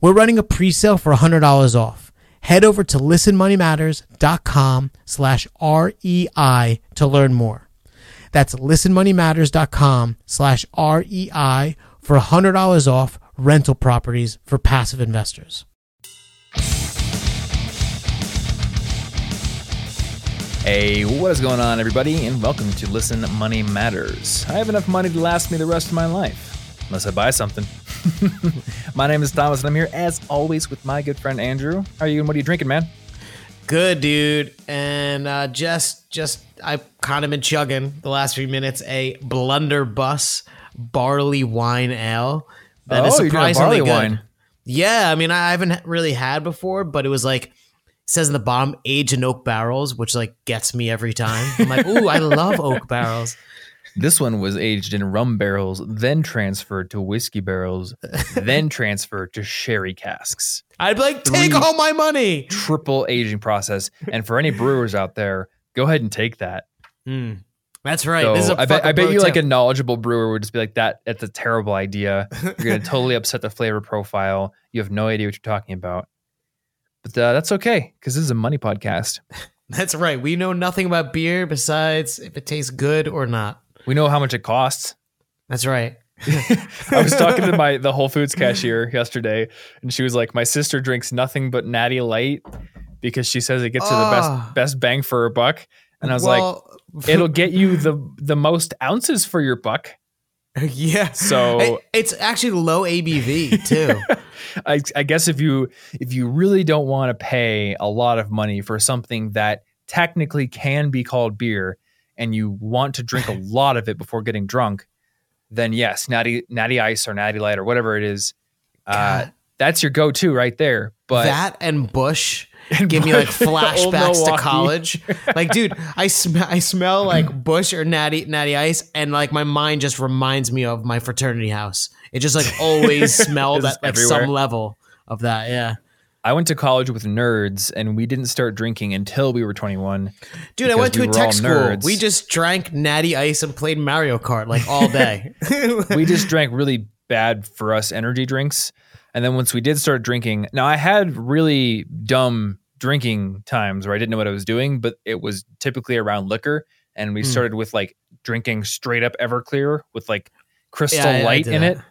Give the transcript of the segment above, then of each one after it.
We're running a pre-sale for $100 off. Head over to listenmoneymatters.com slash REI to learn more. That's listenmoneymatters.com slash REI for $100 off rental properties for passive investors. Hey, what is going on, everybody, and welcome to Listen Money Matters. I have enough money to last me the rest of my life, unless I buy something. my name is Thomas, and I'm here as always with my good friend Andrew. How are you, and what are you drinking, man? Good, dude. And uh, just, just, I've kind of been chugging the last few minutes a Blunderbuss barley wine ale. That is oh, surprisingly barley good. wine. Yeah, I mean, I haven't really had before, but it was like says in the bottom, aged in oak barrels, which like gets me every time. I'm like, ooh, I love oak barrels. This one was aged in rum barrels, then transferred to whiskey barrels, then transferred to sherry casks. I'd be like, take Three- all my money. Triple aging process. And for any brewers out there, go ahead and take that. Mm, that's right. So this is a I bet I bet you like a knowledgeable brewer would just be like that. That's a terrible idea. You're gonna totally upset the flavor profile. You have no idea what you're talking about. But uh, that's okay because this is a money podcast. That's right. We know nothing about beer besides if it tastes good or not. We know how much it costs. That's right. I was talking to my the Whole Foods cashier yesterday, and she was like, "My sister drinks nothing but Natty Light because she says it gets her the Ah. best best bang for her buck." And I was like, "It'll get you the the most ounces for your buck." yeah. So It- it's actually low ABV too. I, I guess if you if you really don't want to pay a lot of money for something that technically can be called beer, and you want to drink a lot of it before getting drunk, then yes, natty natty ice or natty light or whatever it is, uh, that's your go to right there. But that and Busch And give me like flashbacks to college. Like, dude, I smell I smell like Busch or Natty Natty Ice, and like my mind just reminds me of my fraternity house. It just like always smelled at like everywhere. some level of that. Yeah, I went to college with nerds, and we didn't start drinking until we were twenty one. dude, I went to we a tech school. nerds. We just drank Natty Ice and played Mario Kart like all day. we just drank really bad for us energy drinks. And then once we did start drinking, now I had really dumb drinking times where I didn't know what I was doing, but it was typically around liquor. And we Hmm. started with like drinking straight up Everclear with like crystal Yeah, light in that. it.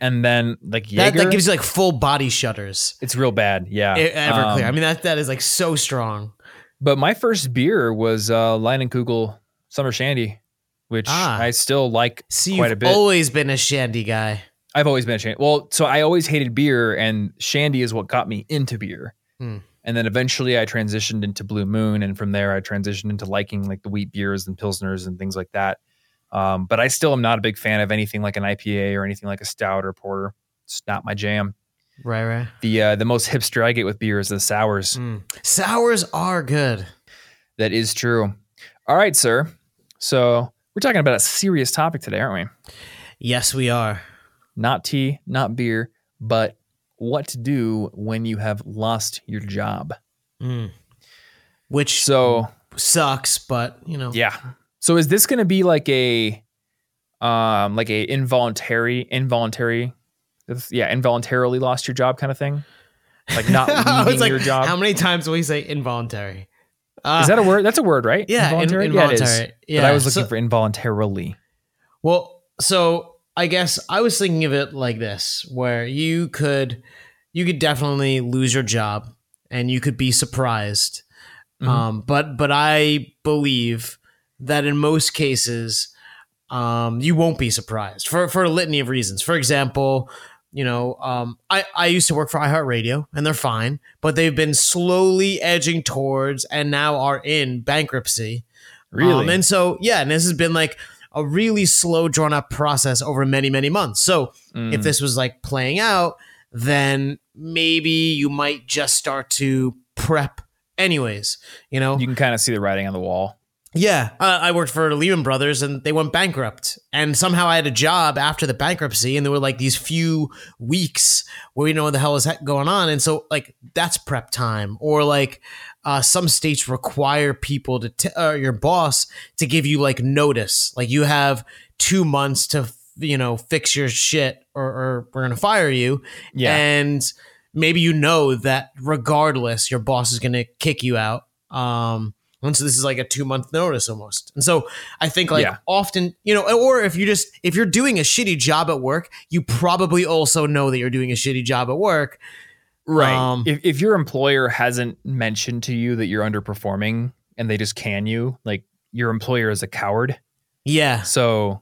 And then like that, Jaeger. that gives you like full body shudders. it's real bad. Yeah. E- Everclear. Um, I mean that that is like so strong. but my first beer was uh, Leinenkugel Summer Shandy, which Ah. I still like See, quite a you've bit. always been a shandy guy. I've always been a shandy. Well, so I always hated beer, and shandy is what got me into beer. Hmm. And then eventually, I transitioned into Blue Moon, and from there, I transitioned into liking like the wheat beers and pilsners and things like that. Um, but I still am not a big fan of anything like an IPA or anything like a stout or porter. It's not my jam. Right, right. The uh, the most hipster I get with beer is the sours. Mm. Sours are good. That is true. All right, sir. So we're talking about a serious topic today, aren't we? Yes, we are. Not tea, not beer, but what to do when you have lost your job. Mm. Which So sucks, but you know. yeah. So is this going to be like a, um, like a involuntary, involuntary, yeah, involuntarily lost your job kind of thing, like not leaving like, your job? how many times will we say involuntary? Uh, is that a word? That's a word, right? yeah, in- involuntary. involuntary. Yeah, it is. Yeah, But I was looking so- for involuntarily. Well, so I guess I was thinking of it like this, where you could you could definitely lose your job and you could be surprised Mhm. Um, but but I believe that in most cases, um, you won't be surprised for for a litany of reasons. For example, you know, um, I I used to work for iHeartRadio, and they're fine, but they've been slowly edging towards, and now are in bankruptcy. Really? Um, and so, yeah, and this has been like a really slow, drawn out process over many, many months. So, Mm. if this was like playing out, then maybe you might just start to prep anyways, you know? you can kind of see the writing on the wall. Yeah. Uh, I worked for Lehman Brothers and they went bankrupt. And somehow I had a job after the bankruptcy and there were like these few weeks where we know what the hell is going on. And so, like, that's prep time. Or like, uh, some states require people to, t- uh, your boss to give you like notice. Like, you have two months to, you know, fix your shit or, or we're going to fire you. Yeah. And maybe you know that regardless, your boss is going to kick you out. Um, and so this is like a two month notice almost. And so I think like Yeah. often, you know, or if you just, if you're doing a shitty job at work, you probably also know that you're doing a shitty job at work. Right. Um, if, if your employer hasn't mentioned to you that you're underperforming and they just can you, like your employer is a coward. Yeah. So,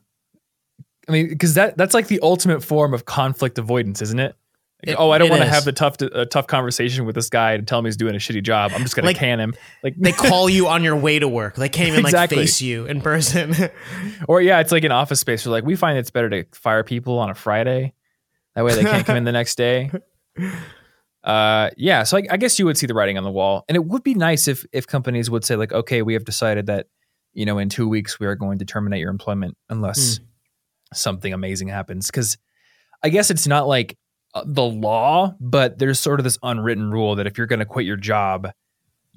I mean, because that that's like the ultimate form of conflict avoidance, isn't it? Like, It- oh, I don't want to have the tough a tough conversation with this guy and tell him he's doing a shitty job. I'm just gonna Like- can him. Like, They call you on your way to work. They can't even like face you in person. or yeah, it's like an office space. Where like we find it's better to fire people on a Friday. That way they can't come in the next day. Uh, yeah. So I, I guess you would see the writing on the wall, and it would be nice if if companies would say like, okay, we have decided that you know in two weeks we are going to terminate your employment unless something amazing happens. Because I guess it's not like the law, but there's sort of this unwritten rule that if you're going to quit your job,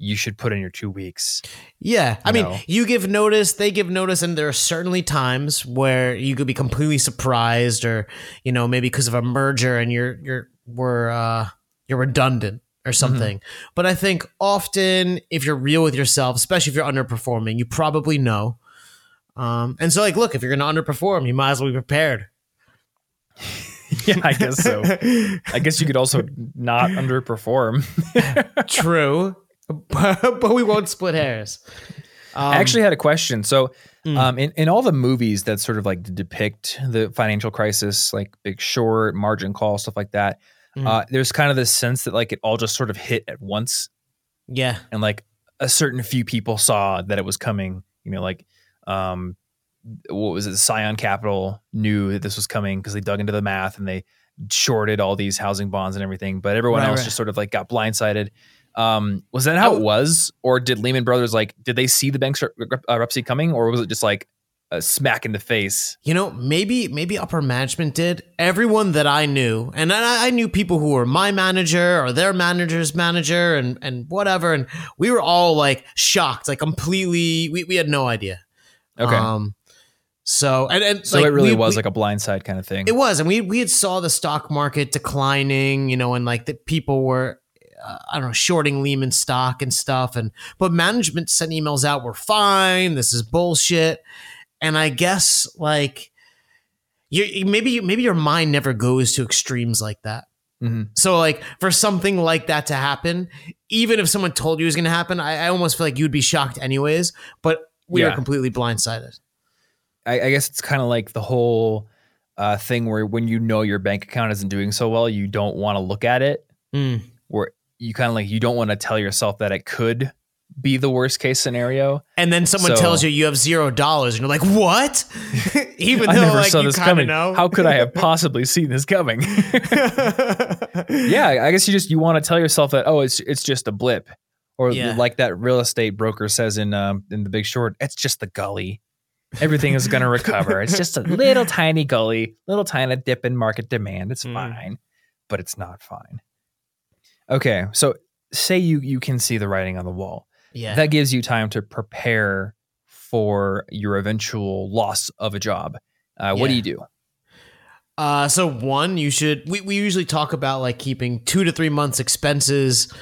you should put in your two weeks. Yeah. I mean, you give notice, they give notice, and there are certainly times where you could be completely surprised or, you know, maybe because of a merger and you're you're we're uh you're redundant or something. But I think often if you're real with yourself, especially if you're underperforming, you probably know. Um, and so like look, if you're gonna underperform, you might as well be prepared. yeah, I guess so. I guess you could also not underperform. True. but, but we won't split hairs. Um, I actually had a question. So, Mm. um, in, in all the movies that sort of like depict the financial crisis, like Big Short, Margin Call, stuff like that, Mm. uh, there's kind of this sense that like it all just sort of hit at once, yeah. and like a certain few people saw that it was coming. You know, like um, what was it? Scion Capital knew that this was coming because they dug into the math and they shorted all these housing bonds and everything. But everyone Right, else right. just sort of like got blindsided. Um, was that how it was, or did Lehman Brothers like did they see the bank's bankruptcy coming, or was it just like a smack in the face? You know, maybe maybe upper management did. Everyone that I knew, and I, I knew people who were my manager or their manager's manager, and and whatever, and we were all like shocked, like completely. We, we had no idea. Okay, Um, so and, and so like, it really we- was we- like a blindside kind of thing. it was, and we we had saw the stock market declining, you know, and like the people were, uh, I don't know, shorting Lehman stock and stuff, and but management sent emails out, we're fine, this is bullshit, and I guess like you maybe maybe your mind never goes to extremes like that. Mhm. So like for something like that to happen, even if someone told you it was going to happen, I, I almost feel like you'd be shocked anyways. But we Yeah. are completely blindsided. I, I guess it's kind of like the whole uh, thing where when you know your bank account isn't doing so well, you don't want to look at it. Mm. Where you kind of like you don't want to tell yourself that it could be the worst case scenario. And then someone So- tells you you have zero dollars, and you're like, "What?" Even I though never like saw you this coming. know. How could I have possibly seen this coming? yeah, I guess you just you want to tell yourself that oh, it's it's just a blip, or Yeah. like that real estate broker says in um, in The Big Short, it's just the gully. Everything is going to recover. It's just a little tiny gully, little tiny dip in market demand. It's Mm. fine, but it's not fine. Okay, so say you you can see the writing on the wall. yeah, That gives you time to prepare for your eventual loss of a job. Uh, What do you do? Uh, so one, you should. We, we usually talk about like keeping two to three months expenses,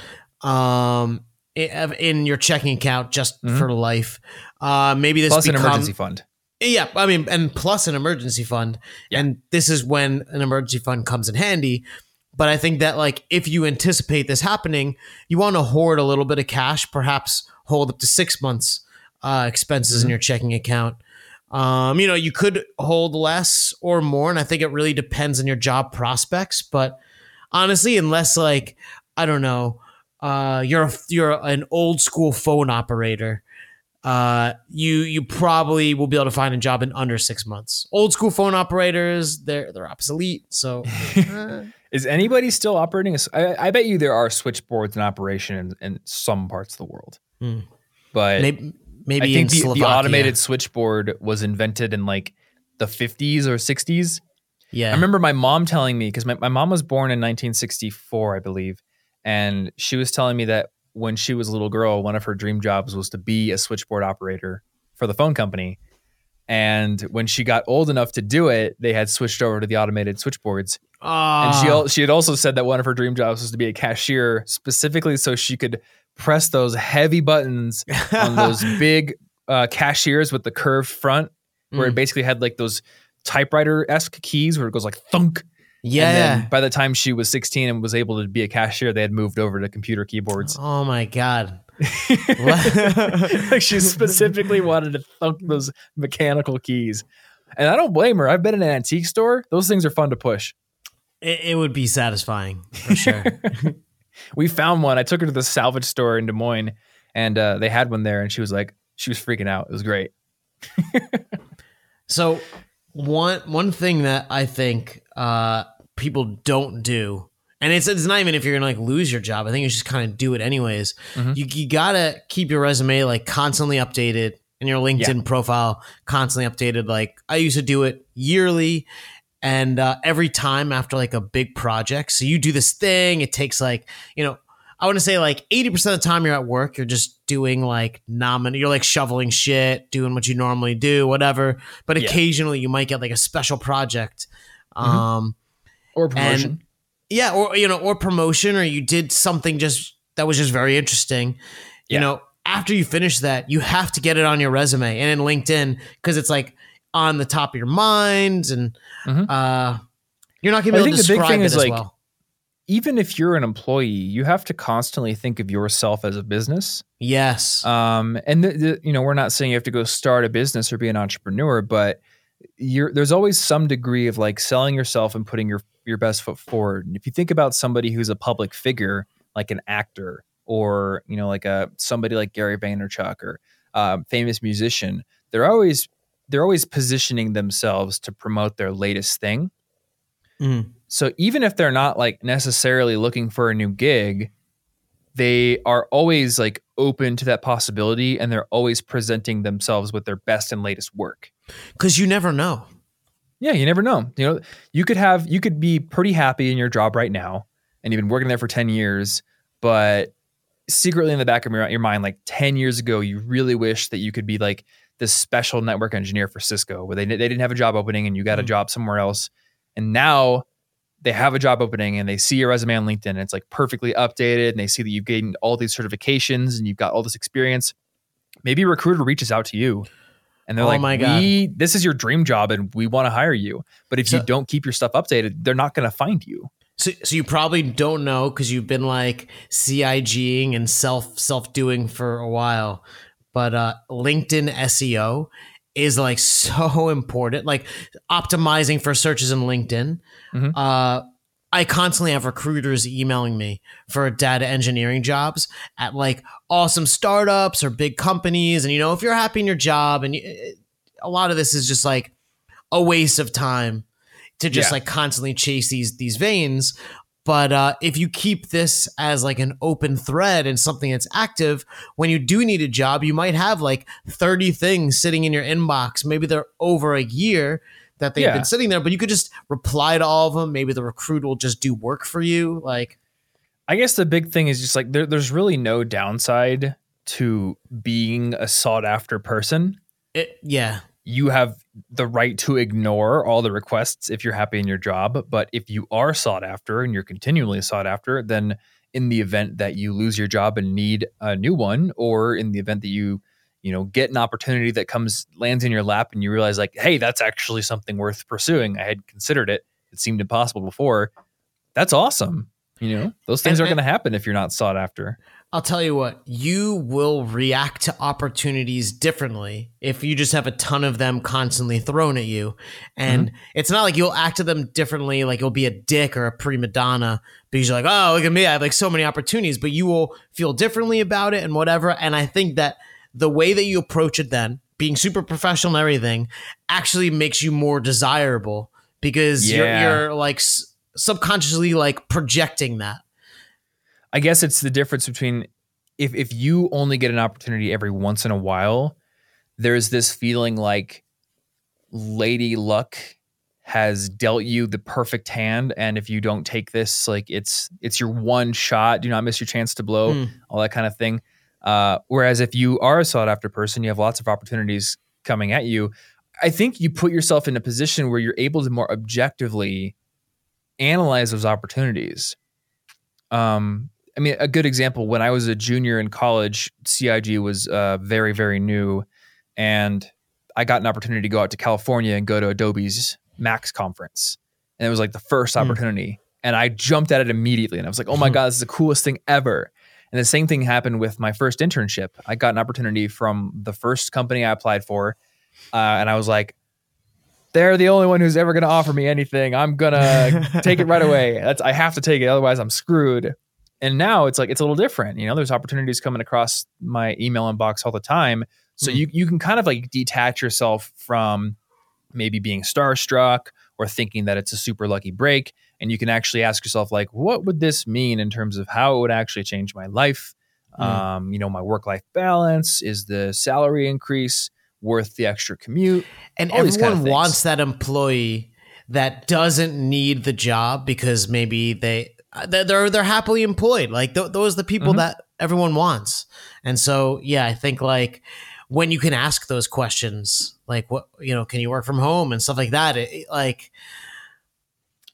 um, in your checking account just Mhm. for life. Uh, maybe this Plus an emergency fund. Yeah, I mean, and plus an emergency fund, Yeah. and this is when an emergency fund comes in handy. But I think that like if you anticipate this happening, you want to hoard a little bit of cash, perhaps hold up to six months uh, expenses in Mhm. your checking account. Um, you know, you could hold less or more, and I think it really depends on your job prospects. But honestly, unless like I don't know, uh, you're a, you're an old school phone operator, uh, you you probably will be able to find a job in under six months. Old school phone operators, they're they're obsolete. So uh, Is anybody still operating? A, s- I, I bet you there are switchboards in operation in, in some parts of the world, Hmm. but maybe maybe I in think the, the Slovakia. automated switchboard was invented in like the 50s or 60s. Yeah, I remember my mom telling me because my, my mom was born in 1964, I believe, and she was telling me that when she was a little girl, one of her dream jobs was to be a switchboard operator for the phone company. And when she got old enough to do it, they had switched over to the automated switchboards. And she Ah. she had also said that one of her dream jobs was to be a cashier, specifically so she could press those heavy buttons on those big uh, cashiers with the curved front, where it Mm. basically had like those typewriter esque keys where it goes like thunk. Yeah. By the time she was 16 and was able to be a cashier, they had moved over to computer keyboards. oh my god. like she specifically wanted to thunk those mechanical keys. And I don't blame her. I've been in an antique store. Those things are fun to push. It, it would be satisfying for sure. We found one. I took her to the salvage store in Des Moines and uh, they had one there and she was like, she was freaking out. It was great. so one one thing that I think uh, people don't do, and it's it's not even if you're gonna like lose your job. I think you just kind of do it anyways. Mhm. You you gotta keep your resume like constantly updated and your LinkedIn profile constantly updated. Like I used to do it yearly. And uh, every time after like a big project, so you do this thing, it takes like you know I want to say like 80% of the time you're at work, you're just doing like nominal, you're like shoveling shit, doing what you normally do, whatever. But Yeah. occasionally you might get like a special project. Mhm. Um, Or promotion. yeah, or, you know, or promotion, or you did something just that was just very interesting. You know, after you finish that, you have to get it on your resume and in LinkedIn because it's like on the top of your mind and Mhm. uh, you're not going to be able think to the big thing it is, as like, well. Even if you're an employee, you have to constantly think of yourself as a business. Yes. Um, and the, the, you know, we're not saying you have to go start a business or be an entrepreneur, but you're, there's always some degree of like selling yourself and putting your your best foot forward. And if you think about somebody who's a public figure, like an actor, or you know, like a somebody like Gary Vaynerchuk or um, famous musician, they're always they're always positioning themselves to promote their latest thing. Mhm. So even if they're not like necessarily looking for a new gig, they are always like open to that possibility and they're always presenting themselves with their best and latest work. Because you never know. Yeah, you never know. You know, you could have you could be pretty happy in your job right now and you've been working there for 10 years, but secretly in the back of your, your mind like 10 years ago you really wish that you could be like this special network engineer for Cisco where they they didn't have a job opening and you got a Mhm. job somewhere else. And now they have a job opening and they see your resume on LinkedIn and it's like perfectly updated and they see that you've gained all these certifications and you've got all this experience. Maybe a recruiter reaches out to you and they're Oh like, my God. "We this is your dream job and we want to hire you." But if you don't keep your stuff updated, they're not going to find you. So, so you probably don't know because you've been like CIGing and self self doing for a while, but uh, LinkedIn SEO is like so important. Like optimizing for searches in LinkedIn. Mhm. Uh, I constantly have recruiters emailing me for data engineering jobs at like awesome startups or big companies, and you know if you're happy in your job, and you, a lot of this is just like a waste of time to just Yeah. like constantly chase these these veins but uh, if you keep this as like an open thread and something that's active when you do need a job you might have like 30 things sitting in your inbox maybe they're over a year that they've Yeah. been sitting there but you could just reply to all of them maybe the recruit will just do work for you like I guess the big thing is just like there, there's really no downside to being a sought after person. it, yeah You have the right to ignore all the requests if you're happy in your job. But if you are sought after and you're continually sought after, then in the event that you lose your job and need a new one, or in the event that you, you know, get an opportunity that comes lands in your lap and you realize like, hey, that's actually something worth pursuing. I had considered it. It seemed impossible before. That's awesome. You know, those things And- are going to happen if you're not sought after. I'll tell you what, you will react to opportunities differently if you just have a ton of them constantly thrown at you. And mm-hmm. it's not like you'll act to them differently, like you'll be a dick or a prima donna because you're like, oh, look at me, I have like so many opportunities, but you will feel differently about it and whatever. And I think that the way that you approach it then, being super professional and everything, actually makes you more desirable because Yeah. you're, you're like s- subconsciously like projecting that. I guess it's the difference between if if you only get an opportunity every once in a while, there's this feeling like Lady Luck has dealt you the perfect hand and if you don't take this like it's it's your one shot. Do not miss your chance to blow Mm. all that kind of thing. Uh, whereas if you are a sought after person you have lots of opportunities coming at you. I think you put yourself in a position where you're able to more objectively analyze those opportunities. Um, I mean, a good example when I was a junior in college, CIG was uh, very, very new, and I got an opportunity to go out to California and go to Adobe's Max conference, and it was like the first Hmm. opportunity, and I jumped at it immediately, and I was like, "Oh my god, this is the coolest thing ever!" And the same thing happened with my first internship. I got an opportunity from the first company I applied for, uh, and I was like, "They're the only one who's ever going to offer me anything. I'm gonna take it right away. That's I have to take it, otherwise I'm screwed." And now it's like it's a little different. You know, there's opportunities coming across my email inbox all the time. So Hmm. you you can kind of like detach yourself from maybe being starstruck or thinking that it's a super lucky break. And you can actually ask yourself, like, what would this mean in terms of how it would actually change my life? Hmm. Um, you know, my work life balance, is the salary increase worth the extra commute? And All everyone kind of wants that employee that doesn't need the job because maybe they they're they're, they're happily employed. Like th- those are the people Mhm. that everyone wants. And so yeah, I think like when you can ask those questions, like what you know, can you work from home and stuff like that, it, like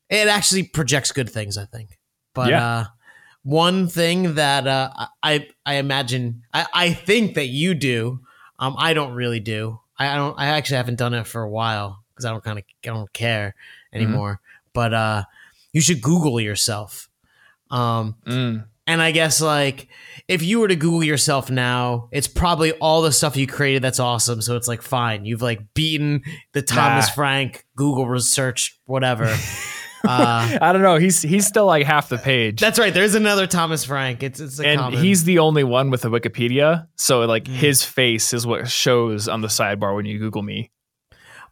it actually projects good things. I think, but Yeah. uh, one thing that uh, I I imagine I, I think that you do um, I don't really do. I, I don't. I actually haven't done it for a while because I don't kind of. I don't care anymore. But uh, you should Google yourself. Um, Mm. and I guess like if you were to Google yourself now, it's probably all the stuff you created that's awesome. So it's like fine, you've like beaten the Thomas Nah. Frank Google research whatever. uh, I don't know. He's he's still like half the page. that's right. There's another Thomas Frank. It's it's a and common. he's the only one with a Wikipedia. So like Mm. his face is what shows on the sidebar when you Google me.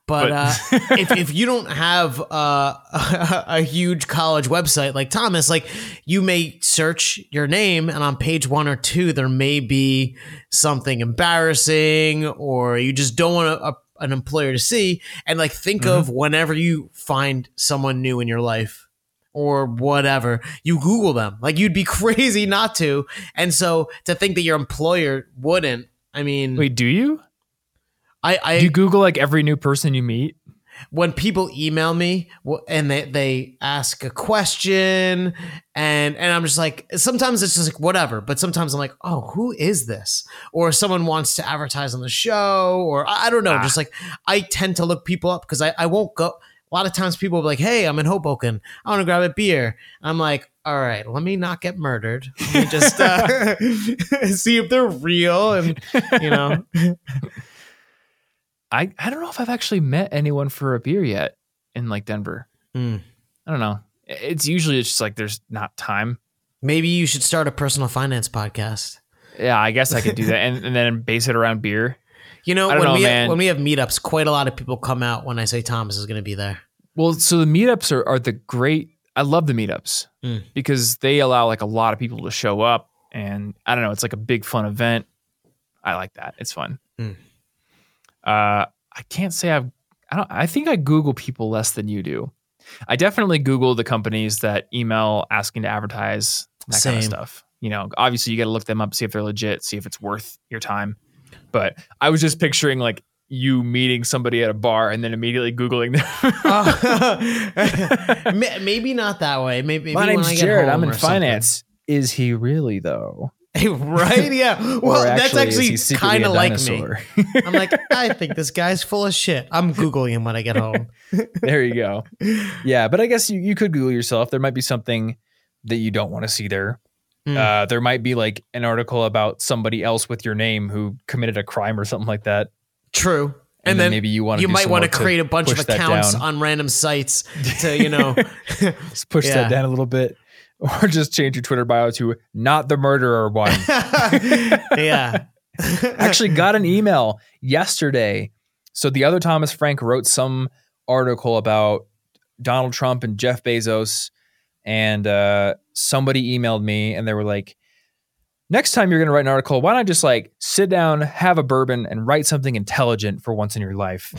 But, But- uh, if, if you don't have uh, a, huge college website like Thomas, like you may search your name and on page one or two, there may be something embarrassing or you just don't want a, a, an employer to see. And like think of whenever you find someone new in your life or whatever, you Google them. Like you'd be crazy not to. And so to think that your employer wouldn't, I mean, Wait, do you? I, I Do you Google like every new person you meet? when people email me and they, they ask a question and and I'm just like sometimes it's just like whatever but sometimes I'm like oh who is this? Or someone wants to advertise on the show or I, I don't know Ah. just like I tend to look people up because I, I won't go a lot of times people will be like hey I'm in Hoboken. I want to grab a beer. I'm like all right let me not get murdered. Let me just uh, see if they're real and you know I I don't know if I've actually met anyone for a beer yet in like Denver. Hmm. I don't know. It's usually it's just like there's not time. maybe you should start a personal finance podcast Yeah, I guess I could do that and, and then base it around beer. You know, when know, we man. when we have meetups, quite a lot of people come out when I say Thomas is going to be there. Well, so the meetups are, are the great. I love the meetups Mm. because they allow like a lot of people to show up, and I don't know, it's like a big fun event. I like that. It's fun. Mm. Uh, I can't say I've. I don't. I think I Google people less than you do. I definitely Google the companies that email asking to advertise that kind of stuff. You know, obviously you got to look them up, see if they're legit, see if it's worth your time. But I was just picturing like you meeting somebody at a bar and then immediately googling them. Uh, maybe not that way. Maybe, maybe My when name's I get Jared. home I'm in or something. finance. Is he really though? right? Yeah. Well, that's actually kind of like me. I'm like, I think this guy's full of shit. I'm googling him when I get home. there you go. Yeah, but I guess you, you could Google yourself. There might be something that you don't want to see there. Hmm. Uh, there might be like an article about somebody else with your name who committed a crime or something like that. True. And, And then, then maybe you want to you might want to create a bunch of accounts on random sites to, you know, Just push Yeah. that down a little bit, or just change your Twitter bio to "not the murderer" one. yeah. actually got an email yesterday. So the other Thomas Frank wrote some article about Donald Trump and Jeff Bezos, and uh, somebody emailed me and they were like, "Next time you're going to write an article, why not I just like sit down, have a bourbon, and write something intelligent for once in your life?"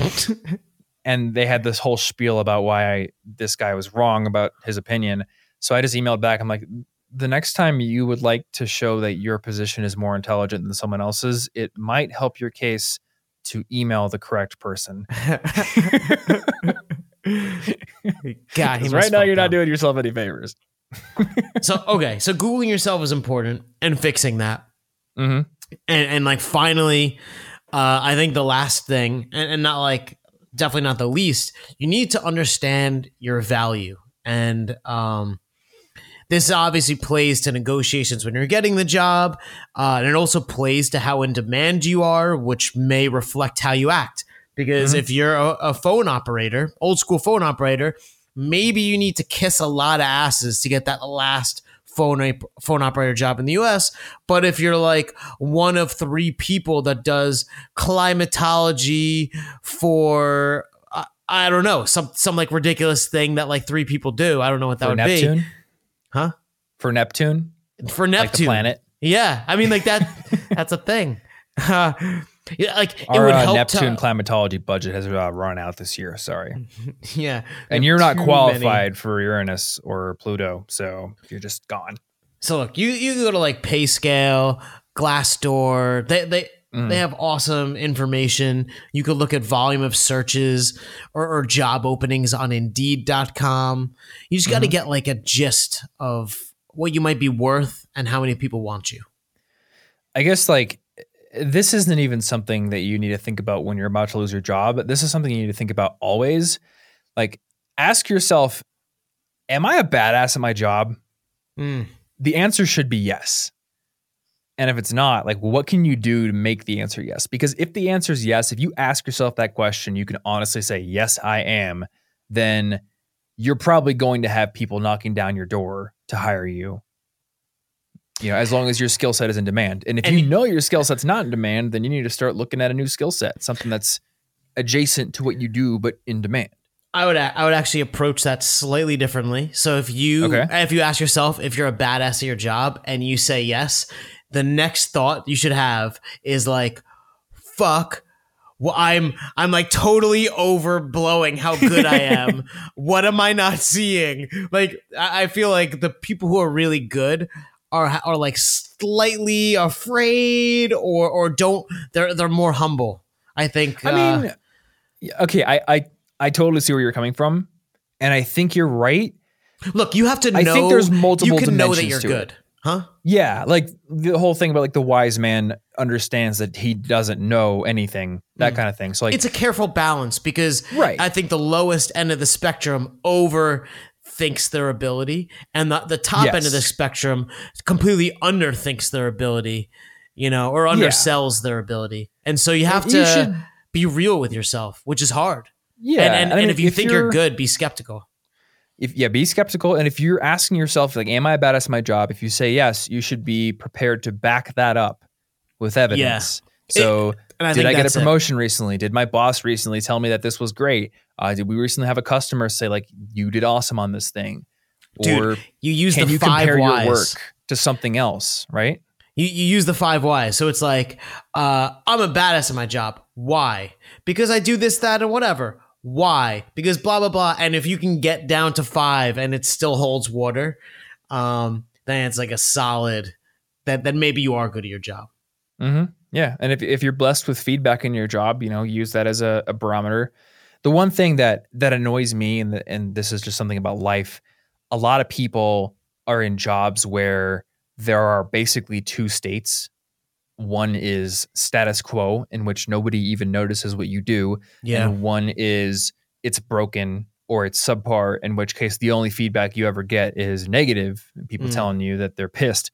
and they had this whole spiel about why I, this guy was wrong about his opinion. So I just emailed back. I'm like, the next time you would like to show that your position is more intelligent than someone else's, it might help your case to email the correct person. God, he right now, you're not doing yourself any favors. So okay, so googling yourself is important and fixing that, hmm and and like finally, uh, I think the last thing, and, and not like definitely not the least, you need to understand your value, and um, this obviously plays to negotiations when you're getting the job, uh, and it also plays to how in demand you are, which may reflect how you act. Because Mhm. if you're a, a phone operator, old school phone operator, maybe you need to kiss a lot of asses to get that last phone phone operator job in the US. But if you're like one of three people that does climatology for I, I don't know some some like ridiculous thing that like three people do. I don't know what that For would Neptune, Huh? For Neptune, be for like the Neptune. planet. Yeah, I mean like that. that's a thing. Uh, yeah, like it Our would uh, help Neptune to, climatology budget has uh, run out this year. Sorry, yeah, and you're not Too qualified for Uranus or Pluto, so you're just gone. So look, you you go to like PayScale, Glassdoor. They they Mm. they have awesome information. You could look at volume of searches or, or job openings on Indeed.com. You just got to Mhm. get like a gist of what you might be worth and how many people want you. I guess like this isn't even something that you need to think about when you're about to lose your job. This is something you need to think about always. Like ask yourself, am I a badass at my job? Mm. The answer should be yes. And if it's not, like what can you do to make the answer yes? Because if the answer is yes, if you ask yourself that question, you can honestly say, yes, I am, then you're probably going to have people knocking down your door to hire you. You know, as long as your skill set is in demand. And if And you know your skill set's not in demand, then you need to start looking at a new skill set, something that's adjacent to what you do, but in demand. I would I would actually approach that slightly differently. So if you Okay. if you ask yourself if you're a badass at your job and you say yes, the next thought you should have is like, "Fuck." Well, I'm I'm like totally overblowing how good I am. what am I not seeing? Like I I feel like the people who are really good are are like slightly afraid or or don't they're they're more humble. I think. I uh, mean, okay, I, I I totally see where you're coming from, and I think you're right. Look, you have to know. I think there's multiple You can know that you're good, it. Huh? Yeah, like the whole thing about like the wise man understands that he doesn't know anything, that Mm. kind of thing. So like, it's a careful balance because Right. I think the lowest end of the spectrum over thinks their ability, and the the top end of the spectrum completely underthinks their ability, you know, or undersells their ability. And so you have to should, be real with yourself, which is hard. yeah. and and, I mean, and if you think you're, good, be skeptical. If yeah, be skeptical, and if you're asking yourself like, "Am I a badass at my job?" If you say yes, you should be prepared to back that up with evidence. So. And I did I get a that's it. promotion recently? Did my boss recently tell me that this was great? Uh, did we recently have a customer say like you did awesome on this thing? Dude, or You use can the you five compare whys. your work to something else? Right? You, you use the five whys. So it's like, uh, I'm a badass at my job. Why? Because I do this, that, and whatever. Why? Because blah, blah, blah. And if you can get down to five and it still holds water, um, then it's like a solid that then maybe you are good at your job. Mm-hmm. Yeah, and if if you're blessed with feedback in your job, you know, use that as a, a barometer. The one thing that that annoys me, and the, and this is just something about life, a lot of people are in jobs where there are basically two states. One is status quo, in which nobody even notices what you do, Yeah. and one is it's broken or it's subpar, in which case the only feedback you ever get is negative, people Mm. telling you that they're pissed.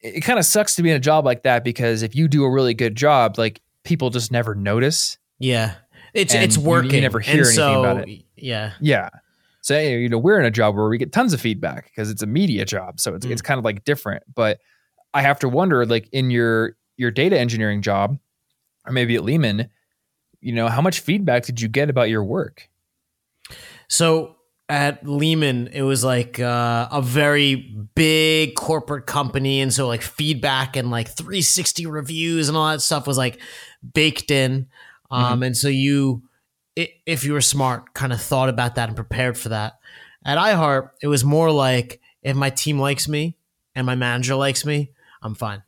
It, kind of sucks to be in a job like that because if you do a really good job, like people just never notice. Yeah. It's it's you- you never hear and anything so, about it. Yeah. Yeah. So you know, we're in a job where we get tons of feedback because it's a media job. So it's Mm. it's kind of like different. But I have to wonder, like in your your data engineering job, or maybe at Lehman, you know, how much feedback did you get about your work? So at Lehman, it was like uh, a very big corporate company, and so like feedback and like 360 reviews and all that stuff was like baked in. Um, And so you, if you were smart, kind of thought about that and prepared for that. At iHeart, it was more like if my team likes me and my manager likes me, I'm fine.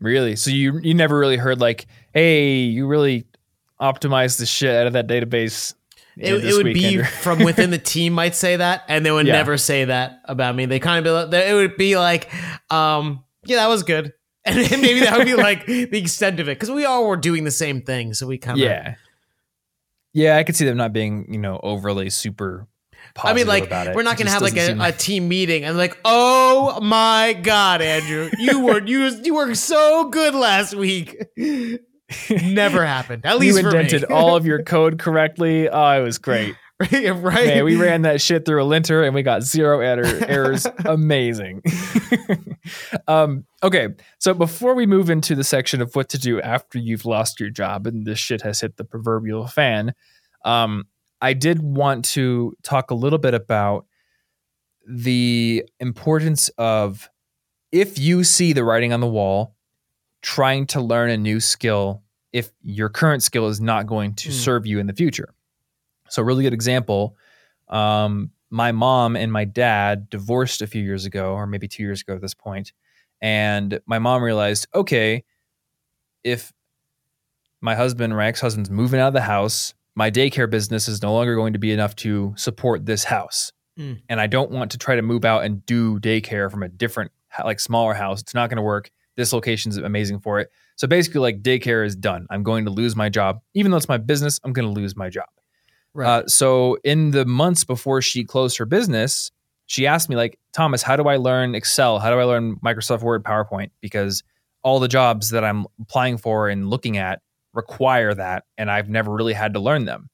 Really? So you you never really heard like, hey, you really optimized the shit out of that database. It, it would weekend," be from within the team might say that, and they would Yeah. never say that about me. They kind of be like, it would be like, um, yeah, that was good, and maybe that would be like the extent of it because we all were doing the same thing, so we kind of yeah. Yeah, I could see them not being, you know, overly super I mean, like we're not gonna have like a, a team meeting and like, oh my god, Andrew, you were you you were so good last week. Never happened. At least you indented all of your code correctly. Oh, it was great. right? Man, we ran that shit through a linter and we got zero error, errors. Amazing. um, okay, so before we move into the section of what to do after you've lost your job and this shit has hit the proverbial fan, um, I did want to talk a little bit about the importance of if you see the writing on the wall, trying to learn a new skill if your current skill is not going to Hmm. serve you in the future. So, a really good example. Um, my mom and my dad divorced a few years ago, or maybe two years ago at this point, and my mom realized, okay, if my husband my ex-husband's moving out of the house, my daycare business is no longer going to be enough to support this house, Mm. and I don't want to try to move out and do daycare from a different, like smaller house. It's not going to work. This location's amazing for it. So basically, like daycare is done. I'm going to lose my job, even though it's my business. I'm going to lose my job. Right. Uh, so in the months before she closed her business, she asked me like, Thomas, how do I learn Excel? How do I learn Microsoft Word, PowerPoint? Because all the jobs that I'm applying for and looking at require that, and I've never really had to learn them.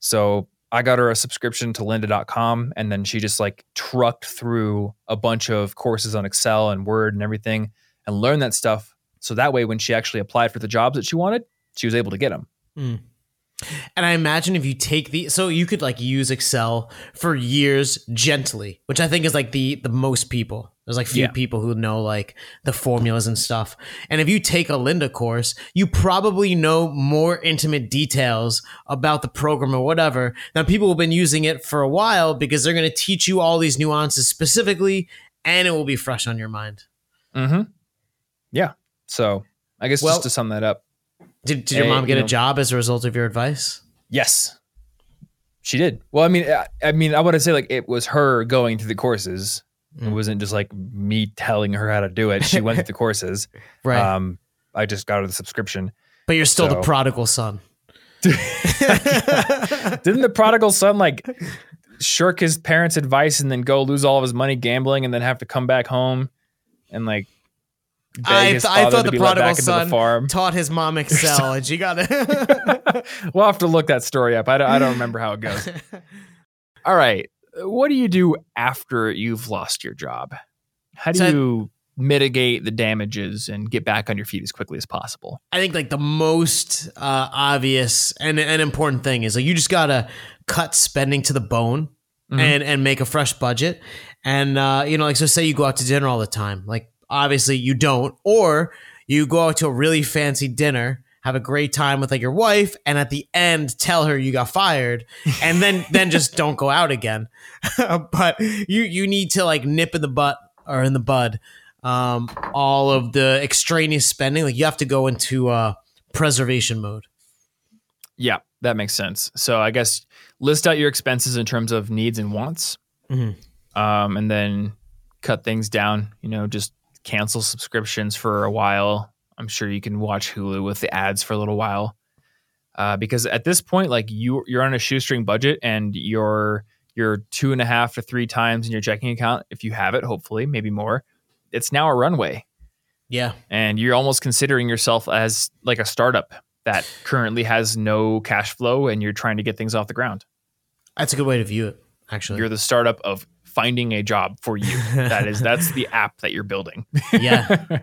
So I got her a subscription to lynda.com and then she just like trucked through a bunch of courses on Excel and Word and everything and learned that stuff. So that way when she actually applied for the jobs that she wanted, she was able to get them. Hmm. And I imagine if you take the so you could like use Excel for years gently, which I think is like the the most people. There's like few Yeah. people who know like the formulas and stuff. And if you take a Lynda course, you probably know more intimate details about the program or whatever. Now people have been using it for a while because they're going to teach you all these nuances specifically and it will be fresh on your mind. Mm-hmm. Yeah. So I guess Well- just to sum that up, Did, did your Hey, mom get you a know- job as a result of your advice? yes, she did. Well, I mean, I, I mean, I want to say like it was her going to the courses. It Mm. wasn't just like me telling her how to do it. She went to the courses. Right. Um, I just got her the subscription. but you're still the prodigal son. Didn't the prodigal son like shirk his parents' advice and then go lose all of his money gambling and then have to come back home and like I, th- I thought the prodigal the son farm? taught his mom Excel, and she got it. we'll have to look that story up. I don't, I don't remember how it goes. All right. What do you do after you've lost your job? How do So I- you mitigate the damages and get back on your feet as quickly as possible? I think like the most uh, obvious and an important thing is like you just gotta cut spending to the bone Mhm. and and make a fresh budget. And uh, you know, like so, say you go out to dinner all the time. Like obviously you don't, or you go out to a really fancy dinner. Have a great time with like your wife, and at the end, tell her you got fired, and then then just don't go out again. but you you need to like nip in the butt or in the bud um, all of the extraneous spending. Like you have to go into uh, preservation mode. Yeah, that makes sense. So I guess list out your expenses in terms of needs and wants, Mhm. um, and then cut things down. You know, just cancel subscriptions for a while. I'm sure you can watch Hulu with the ads for a little while. uh, because at this point, like you you're on a shoestring budget and you're you're two and a half to three times in your checking account if you have it, hopefully, maybe more. It's now a runway, Yeah. and you're almost considering yourself as like a startup that currently has no cash flow, and you're trying to get things off the ground. That's a good way to view it, actually. You're the startup of finding a job for you. that is that's the app that you're building. yeah.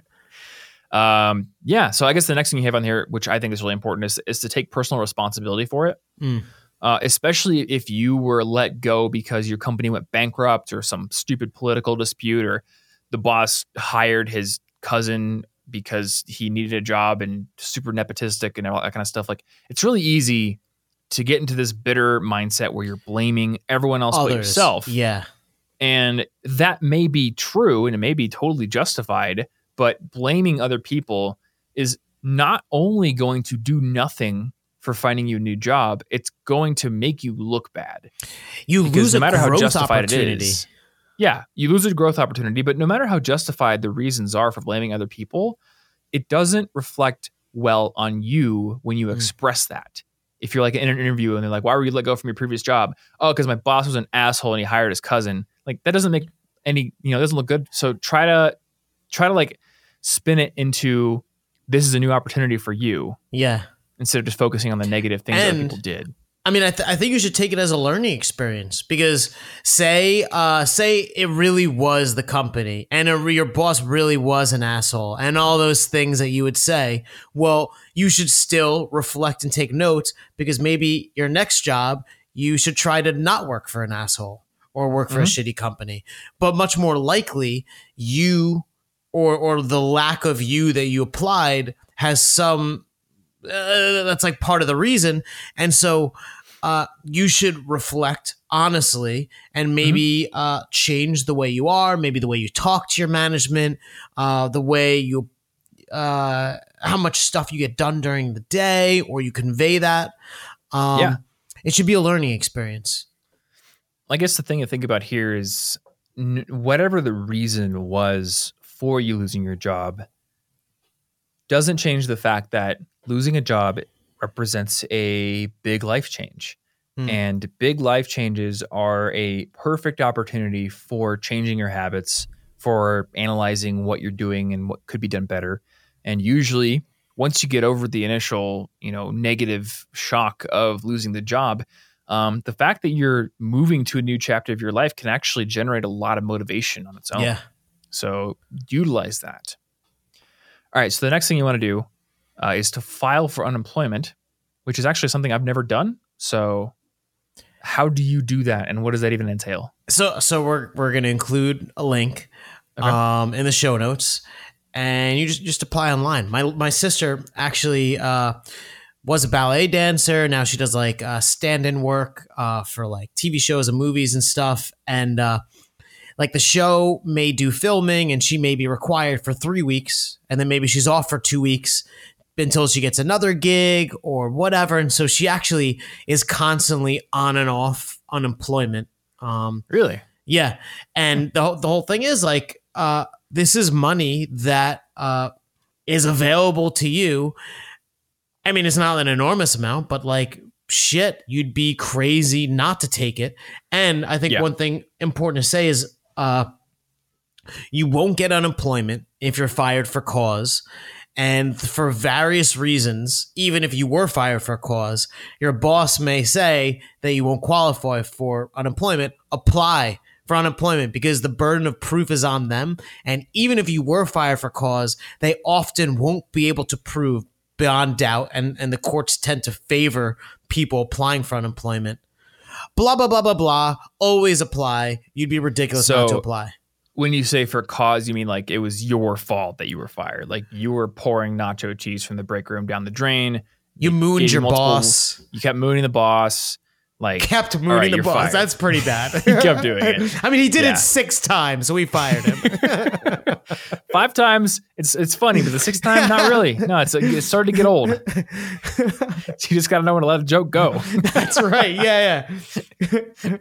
um, yeah. So I guess the next thing you have on here, which I think is really important, is is to take personal responsibility for it. Mm. Uh, especially if you were let go because your company went bankrupt or some stupid political dispute or the boss hired his cousin because he needed a job and super nepotistic and all that kind of stuff. Like it's really easy to get into this bitter mindset where you're blaming everyone else but yourself. Yeah. And that may be true and it may be totally justified, but blaming other people is not only going to do nothing for finding you a new job, it's going to make you look bad. You Because lose no a matter how growth justified it opportunity. is. Yeah, you lose a growth opportunity, but no matter how justified the reasons are for blaming other people, it doesn't reflect well on you when you Mm. express that. If you're like in an interview and they're like, "Why were you let go from your previous job?" Oh, because my boss was an asshole and he hired his cousin. Like that doesn't make any, you know, doesn't look good. So try to try to like spin it into this is a new opportunity for you Yeah. instead of just focusing on the negative things that people did. I mean, I, th- I think you should take it as a learning experience because say, uh, say it really was the company and your boss really was an asshole and all those things that you would say. Well, you should still reflect and take notes because maybe your next job you should try to not work for an asshole or work for a shitty company. But much more likely, you or or the lack of you that you applied has some uh, that's like part of the reason and so uh, you should reflect honestly and maybe uh, change the way you are maybe the way you talk to your management uh, the way you uh, how much stuff you get done during the day or you convey that um, Yeah. it should be a learning experience I guess the thing to think about here is n- whatever the reason was for you losing your job doesn't change the fact that losing a job represents a big life change. Hmm. And big life changes are a perfect opportunity for changing your habits, for analyzing what you're doing and what could be done better. And usually, once you get over the initial, you know, negative shock of losing the job, um, the fact that you're moving to a new chapter of your life can actually generate a lot of motivation on its own. yeah So utilize that. All right. So the next thing you want to do uh, is to file for unemployment, which is actually something I've never done. So how do you do that, and what does that even entail? So so we're we're gonna include a link Okay. um, in the show notes, and you just just apply online. My my sister actually uh, was a ballet dancer. Now she does like uh, stand in work uh, for like TV shows and movies and stuff. And uh, like the show may do filming, and she may be required for three weeks, and then maybe she's off for two weeks until she gets another gig or whatever. And so she actually is constantly on and off unemployment. Um, Really? yeah, and the whole- the whole thing is like uh, this is money that uh, is available to you. I mean, it's not an enormous amount, but like shit, you'd be crazy not to take it. And I think Yeah. one thing important to say is uh, you won't get unemployment if you're fired for cause. And for various reasons, even if you were fired for cause, your boss may say that you won't qualify for unemployment. Apply for unemployment because the burden of proof is on them. And even if you were fired for cause, they often won't be able to prove beyond doubt. And, and the courts tend to favor people applying for unemployment. Blah, blah, blah, blah, blah. Always apply. You'd be ridiculous not to apply. When you say for cause, you mean like it was your fault that you were fired? Like you were pouring nacho cheese from the break room down the drain. You mooned your multiple- boss. You kept mooning the boss. Like kept moving right, the boss. fired. That's pretty bad. He kept doing it. I mean, he did Yeah. it six times, so we fired him. five times. It's it's funny, but the sixth time, not really. No, it's it started to get old. you just got to know when to let a joke go. That's right. Yeah, yeah.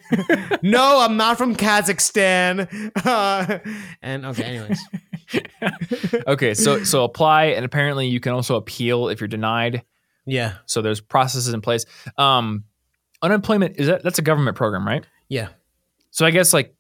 no, I'm not from Kazakhstan. Uh, and okay, anyways. okay, so so apply, and apparently you can also appeal if you're denied. Yeah. So there's processes in place. Um, unemployment is that that's a government program, right? Yeah. So I guess like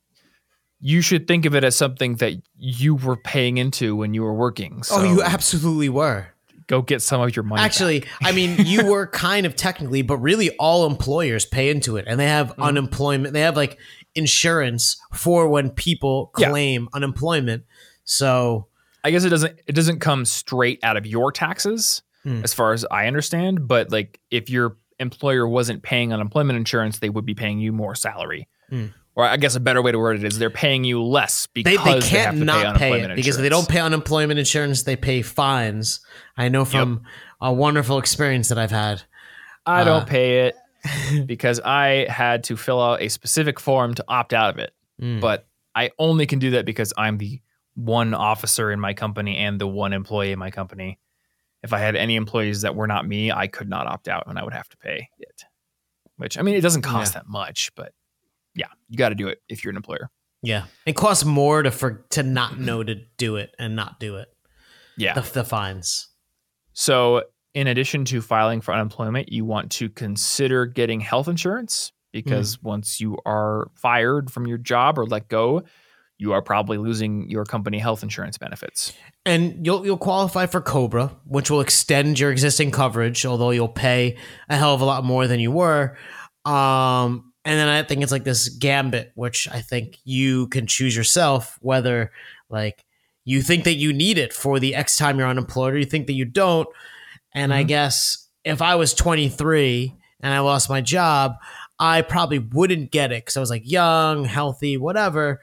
you should think of it as something that you were paying into when you were working. So oh, you absolutely were. go get some of your money. Actually, I mean, you were kind of technically, but really all employers pay into it and they have Mm-hmm. unemployment. They have like insurance for when people Yeah. claim unemployment. So, I guess it doesn't it doesn't come straight out of your taxes Hmm. as far as I understand, but like if your employer wasn't paying unemployment insurance, they would be paying you more salary. Hmm. Or I guess a better way to word it is they're paying you less because they have can't to not pay unemployment it because if they don't pay unemployment insurance, they pay fines. I know from a wonderful experience that I've had. I uh, don't pay it because I had to fill out a specific form to opt out of it. Mm. But I only can do that because I'm the one officer in my company and the one employee in my company. If I had any employees that were not me, I could not opt out and I would have to pay it. Which I mean, it doesn't cost that much, but yeah, you got to do it if you're an employer. Yeah. It costs more to for to not know to do it and not do it. Yeah. The, the fines. So, in addition to filing for unemployment, you want to consider getting health insurance because mm. once you are fired from your job or let go, you are probably losing your company health insurance benefits. And you'll you'll qualify for Cobra, which will extend your existing coverage, although you'll pay a hell of a lot more than you were. Um, and then I think it's like this gambit, which I think you can choose yourself whether like you think that you need it for the X time you're unemployed, or you think that you don't. And I Mhm. guess if I was 23 and I lost my job, I probably wouldn't get it because I was like young, healthy, whatever.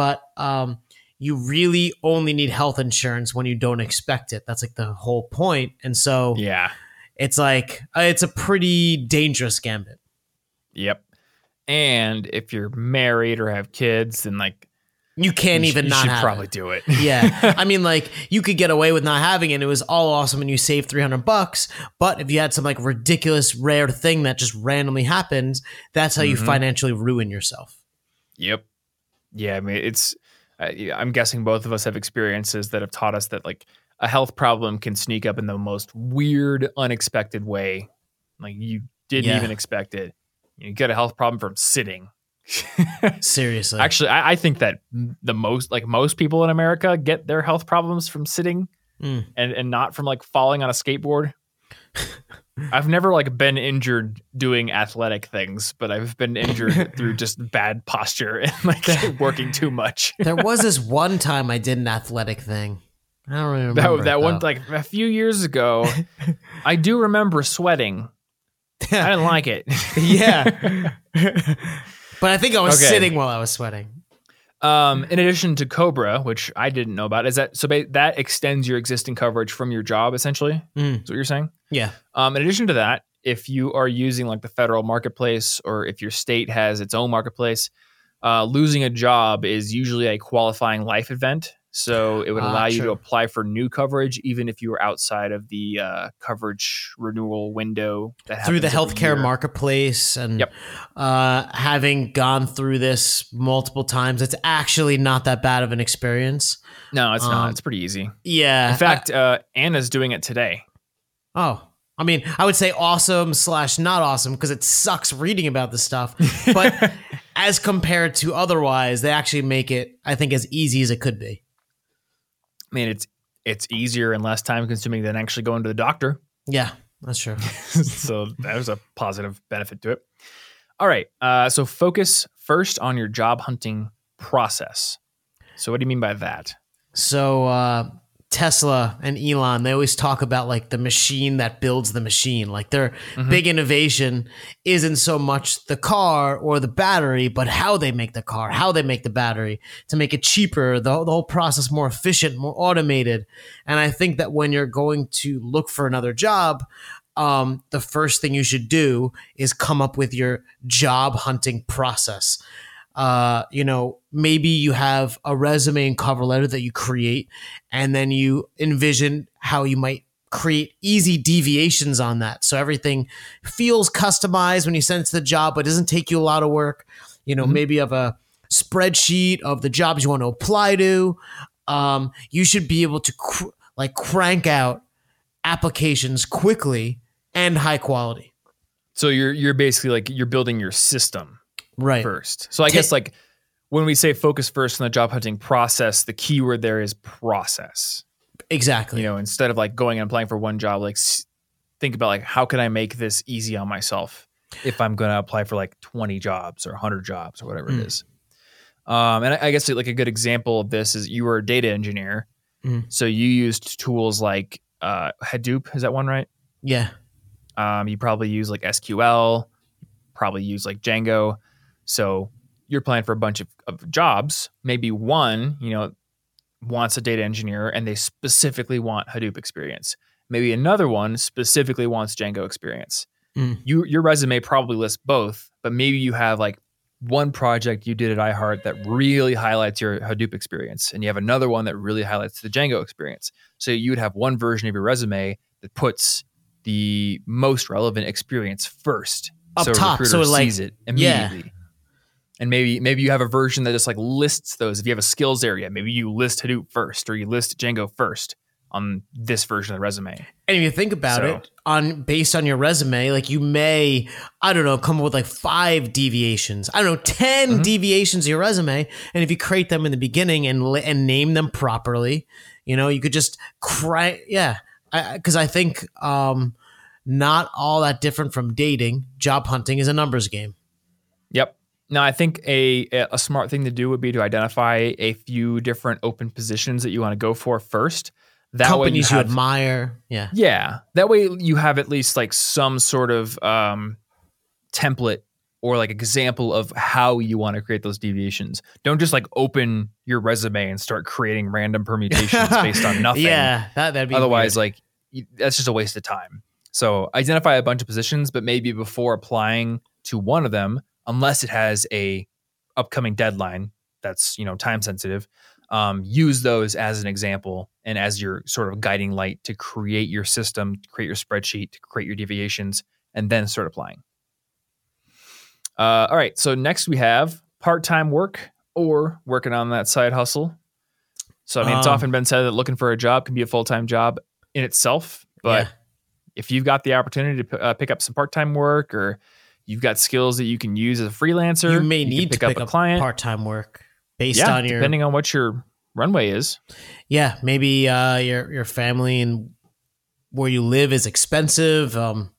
But um, you really only need health insurance when you don't expect it. That's like the whole point. And so Yeah. it's like uh, it's a pretty dangerous gambit. Yep. And if you're married or have kids, then like You can't you sh- even you not should probably it. do it. yeah, I mean, like you could get away with not having it. It was all awesome, and you saved three hundred bucks. But if you had some like ridiculous rare thing that just randomly happens, that's how you Mhm. financially ruin yourself. Yep. Yeah, I mean, it's. Uh, I'm guessing both of us have experiences that have taught us that like a health problem can sneak up in the most weird, unexpected way. Like you didn't Yeah. even expect it. You get a health problem from sitting. Seriously, Actually, I, I think that the most like most people in America get their health problems from sitting Mm. and and not from like falling on a skateboard. I've never like been injured doing athletic things, but I've been injured through just bad posture and like working too much. there was this one time I did an athletic thing. I don't really remember That, that it, one though. like a few years ago, I do remember sweating. I didn't like it. yeah. but I think I was Okay. sitting while I was sweating. Um, in addition to Cobra, which I didn't know about, is that so that extends your existing coverage from your job essentially? Mm. Is what you're saying? Yeah. Um, in addition to that, if you are using like the federal marketplace or if your state has its own marketplace, uh, losing a job is usually a qualifying life event. So it would allow you to apply for new coverage, even if you were outside of the uh, coverage renewal window that through the healthcare year. marketplace and Yep. uh, having gone through this multiple times, it's actually not that bad of an experience. No, it's Um, not. It's pretty easy. Yeah. In fact, uh, Anna's doing it today. Oh, I mean, I would say awesome slash not awesome because it sucks reading about this stuff. But as compared to otherwise, they actually make it, I think, as easy as it could be. I mean, it's it's easier and less time consuming than actually going to the doctor. Yeah, that's true. so there's a positive benefit to it. All right. Uh, so focus first on your job hunting process. So what do you mean by that? So uh, Tesla and Elon, they always talk about like the machine that builds the machine. Like their Mhm. big innovation isn't so much the car or the battery, but how they make the car, how they make the battery to make it cheaper, the, the whole process more efficient, more automated. And I think that when you're going to look for another job, um, the first thing you should do is come up with your job hunting process uh, you know, maybe you have a resume and cover letter that you create, and then you envision how you might create easy deviations on that. So everything feels customized when you send it to the job, but doesn't take you a lot of work. You know, Mhm. maybe you have a spreadsheet of the jobs you want to apply to. Um, you should be able to cr- like crank out applications quickly and high quality. So you're you're basically like you're building your system Right. first. So I Ta- guess like when we say focus first on the job hunting process, the keyword there is process. Exactly. You know, instead of like going and applying for one job, like think about like how can I make this easy on myself if I'm going to apply for like 20 jobs or 100 jobs or whatever Mm. it is. Um, and I, I guess like a good example of this is you were a data engineer, Mm. so you used tools like uh, Hadoop. Is that one right? yeah. Um, you probably use like SQL, probably use like Django. So you're applying for a bunch of, of jobs. Maybe one, you know, wants a data engineer and they specifically want Hadoop experience. Maybe another one specifically wants Django experience. Mm. You your resume probably lists both, but maybe you have like one project you did at iHeart that really highlights your Hadoop experience, and you have another one that really highlights the Django experience. So you would have one version of your resume that puts the most relevant experience first, Up so top, recruiter so it, like- sees it yeah. And maybe maybe you have a version that just like lists those. If you have a skills area, maybe you list Hadoop first, or you list Django first on this version of the resume. And if you think about So- it, on based on your resume, like you may, I don't know, come up with like five deviations. I don't know, 10 Mhm. deviations of your resume, and if you create them in the beginning and and name them properly, you know, you could just cry. Yeah, because I, think um, not all that different from dating. Job hunting is a numbers game. Yep. Now, I think a a smart thing to do would be to identify a few different open positions that you want to go for first. That Companies way you, you, have, admire. Yeah. Yeah, that way you have at least like some sort of um, template or like example of how you want to create those deviations. Don't just like open your resume and start creating random permutations based on nothing. Yeah, that that'd be Otherwise, weird. like that's just a waste of time. So identify a bunch of positions, but maybe before applying to one of them, unless it has a upcoming deadline that's you know time sensitive, um, use those as an example and as your sort of guiding light to create your system, to create your spreadsheet, to create your deviations, and then start applying. Uh, all right. So next we have part-time work or working on that side hustle. So I mean, it's Um, often been said that looking for a job can be a full-time job in itself, but Yeah. if you've got the opportunity to p- uh, pick up some part-time work or you've got skills that you can use as a freelancer, you may can need to pick up, a client. part-time work based yeah, on your depending on what your runway is. yeah maybe uh your your family and where you live is expensive um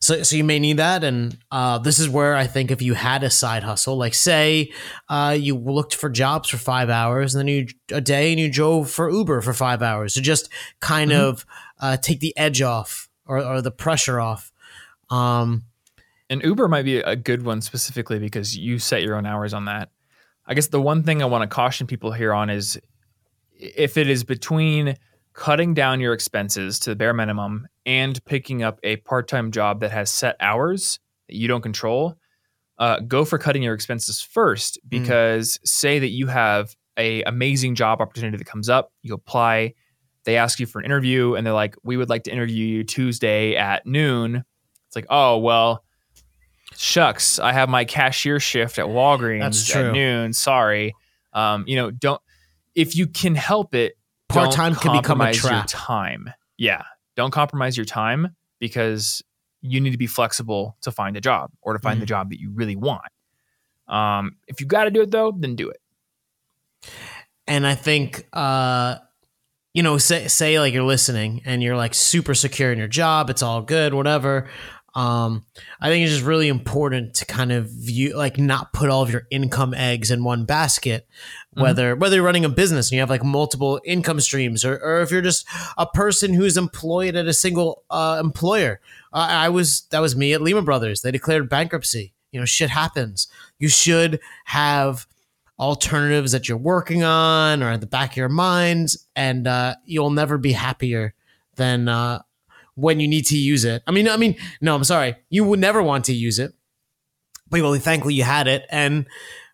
so, so you may need that and uh, this is where i think if you had a side hustle like say uh, you looked for jobs for five hours and then you a day and you drove for uber for five hours to just kind Mhm. of uh, take the edge off or, or the pressure off um, And Uber might be a good one specifically because you set your own hours on that. I guess the one thing I want to caution people here on is if it is between cutting down your expenses to the bare minimum and picking up a part-time job that has set hours that you don't control, uh, go for cutting your expenses first because say that you have a amazing job opportunity that comes up, you apply, they ask you for an interview and they're like, "We would like to interview you Tuesday at noon." It's like, "Oh, well, shucks, I have my cashier shift at Walgreens at noon. Sorry." Um, you know, don't if you can help it, Part-time don't can become a compromise your time. Yeah, don't compromise your time because you need to be flexible to find a job or to find the Mhm. job that you really want. Um, if you got to do it though, then do it. and I think uh you know say say like you're listening and you're like super secure in your job it's all good whatever um I think it's just really important to kind of view like not put all of your income eggs in one basket Mhm. whether whether you're running a business and you have like multiple income streams or, or if you're just a person who's employed at a single uh, employer. Uh, I was that was me at Lehman Brothers. They declared bankruptcy. You know shit happens. You should have alternatives that you're working on or at the back of your minds and uh, you'll never be happier than uh, when you need to use it i mean i mean no i'm sorry you would never want to use it but well thankfully you had it and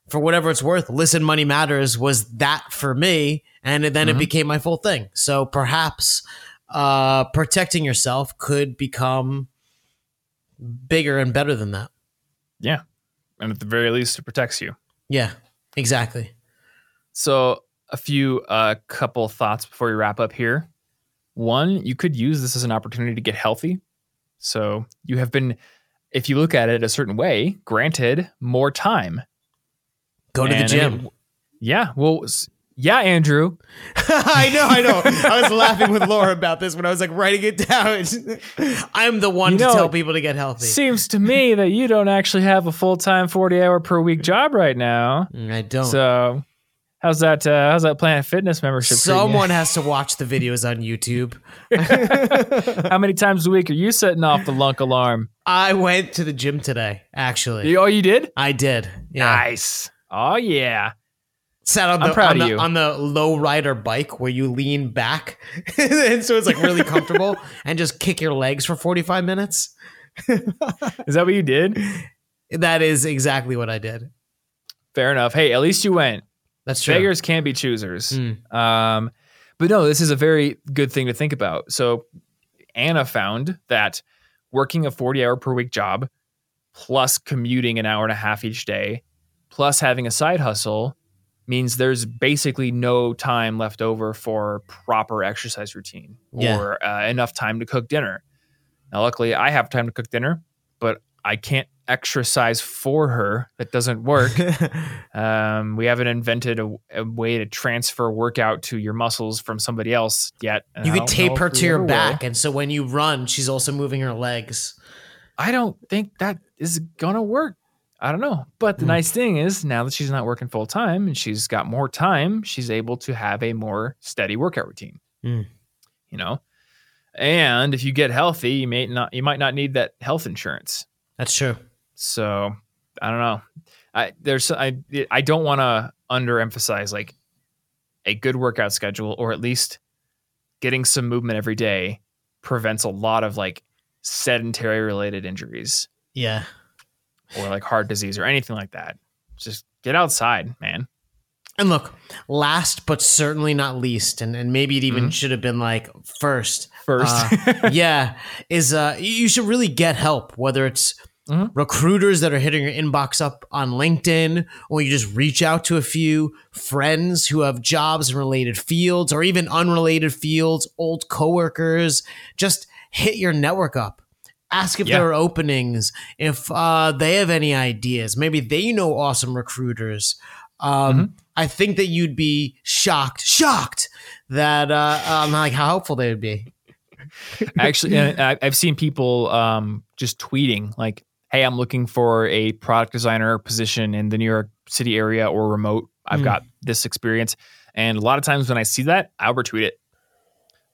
for whatever it's worth listen money matters was that for me and then it Mhm. became my full thing so perhaps uh, protecting yourself could become bigger and better than that Yeah. And at the very least, it protects you. yeah exactly So, a few uh, couple thoughts before we wrap up here. One, you could use this as an opportunity to get healthy. So you have been, if you look at it a certain way, granted more time. Go to the And I gym. yeah. Well, yeah, Andrew. I know, I know. I was laughing with Laura about this when I was like writing it down. I'm the one You to know, tell people to get healthy. Seems to me that you don't actually have a full time, 40 hour per week job right now. Mm, I don't. So how's that, uh, how's that Planet Fitness membership? Someone has to watch the videos on YouTube. How many times a week are you setting off the lunk alarm? I went to the gym today, actually. Oh, you did? I did. Yeah. Nice. Oh, yeah. Sat on the, on, the on the low rider bike where you lean back. and so it's like really comfortable and just kick your legs for 45 minutes. Is that what you did? That is exactly what I did. Fair enough. Hey, at least you went. That's true. Beggars can't be choosers. Mm. Um, but no, this is a very good thing to think about. So Anna found that working a 40 hour per week job, plus commuting an hour and a half each day, plus having a side hustle means there's basically no time left over for proper exercise routine Yeah. or uh, enough time to cook dinner. Now, luckily, I have time to cook dinner, but I can't exercise for her. That doesn't work. Um, we haven't invented a, a way to transfer workout to your muscles from somebody else yet. you could tape her to your ever will. back. And so when you run, she's also moving her legs. I don't think that is gonna work. I don't know. But the Hmm. nice thing is now that she's not working full time and she's got more time, she's able to have a more steady workout routine. Hmm. You know? And if you get healthy, you may not you might not need that health insurance. That's true. So I don't know. I there's I I don't want to underemphasize like a good workout schedule or at least getting some movement every day prevents a lot of like sedentary related injuries Yeah. or like heart disease or anything like that. Just get outside, man. And look, last but certainly not least, and, and maybe it even Mhm. should have been like first. First. uh, yeah, is uh you should really get help, whether it's Mhm. recruiters that are hitting your inbox up on LinkedIn, or you just reach out to a few friends who have jobs in related fields or even unrelated fields, old coworkers. Just hit your network up. Ask if Yeah. there are openings, if uh, they have any ideas. Maybe they know awesome recruiters. Um, Mm-hmm. I think that you'd be shocked, shocked that uh, um, like how helpful they would be. Actually, I, I've seen people um, just tweeting like, "Hey, I'm looking for a product designer position in the New York City area or remote. I've Hmm. got this experience." And a lot of times when I see that, I'll retweet it.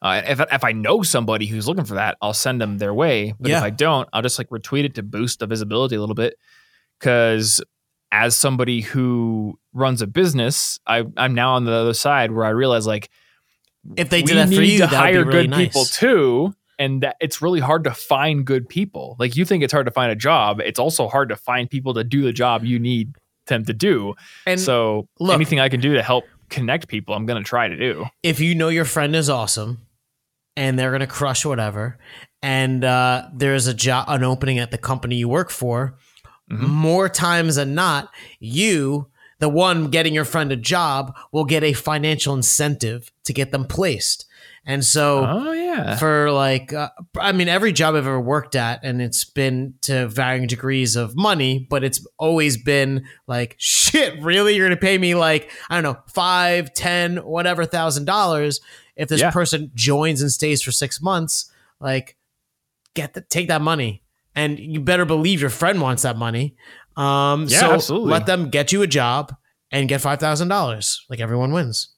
Uh, if if I know somebody who's looking for that, I'll send them their way. But if I don't, I'll just like retweet it to boost the visibility a little bit. Because as somebody who runs a business, I, I'm now on the other side where I realize like If they did that for need you, to hire really good nice. people too and that it's really hard to find good people like you think it's hard to find a job it's also hard to find people to do the job you need them to do And so look- anything i can do to help connect people i'm going to try to do if you know your friend is awesome and they're gonna crush whatever, and uh, there's a job, an opening at the company you work for, Mhm. more times than not, you, the one getting your friend a job, will get a financial incentive to get them placed. And so, oh yeah. for like uh, i mean every job i've ever worked at and it's been to varying degrees of money but it's always been like shit really? You're gonna pay me like i don't know five ten whatever thousand dollars if this Yeah. person joins and stays for six months? Like get the take that money. And you better believe your friend wants that money um Yeah, so absolutely. let them get you a job and get five thousand dollars. Like everyone wins.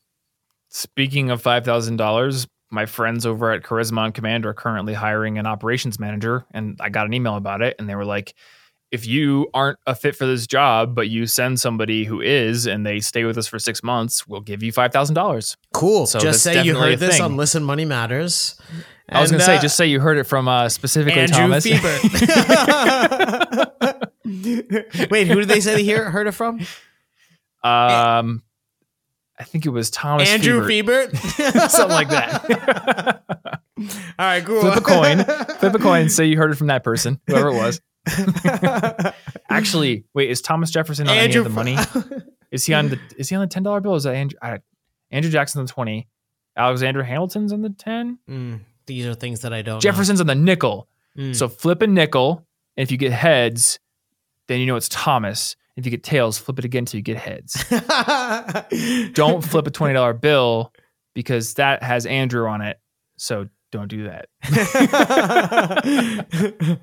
Speaking of $5000 my friends over at charisma on command are currently hiring an operations manager and i got an email about it and they were like if you aren't a fit for this job but you send somebody who is and they stay with us for six months we'll give you $5000 cool. So just say you heard this on listen money matters. I was gonna say, uh, just say you heard it from uh, specifically Andrew Thomas. Wait, who did they say they hear, heard it from? um, I think it was Thomas. Andrew Fiebert. Something like that. All right, cool. Flip a coin. Flip a coin. Say you heard it from that person, whoever it was. Actually, wait, is Thomas Jefferson on Andrew any of the money? Is he on the? Is he on the ten dollar bill? Is that Andrew? I, Andrew Jackson on the twenty. Alexander Hamilton's on the ten. Mm, these are things that I don't know. Jefferson's on the nickel. Mm. So flip a nickel, and if you get heads, then you know it's Thomas. If you get tails, flip it again until you get heads. don't flip a twenty dollar bill because that has Andrew on it. So don't do that.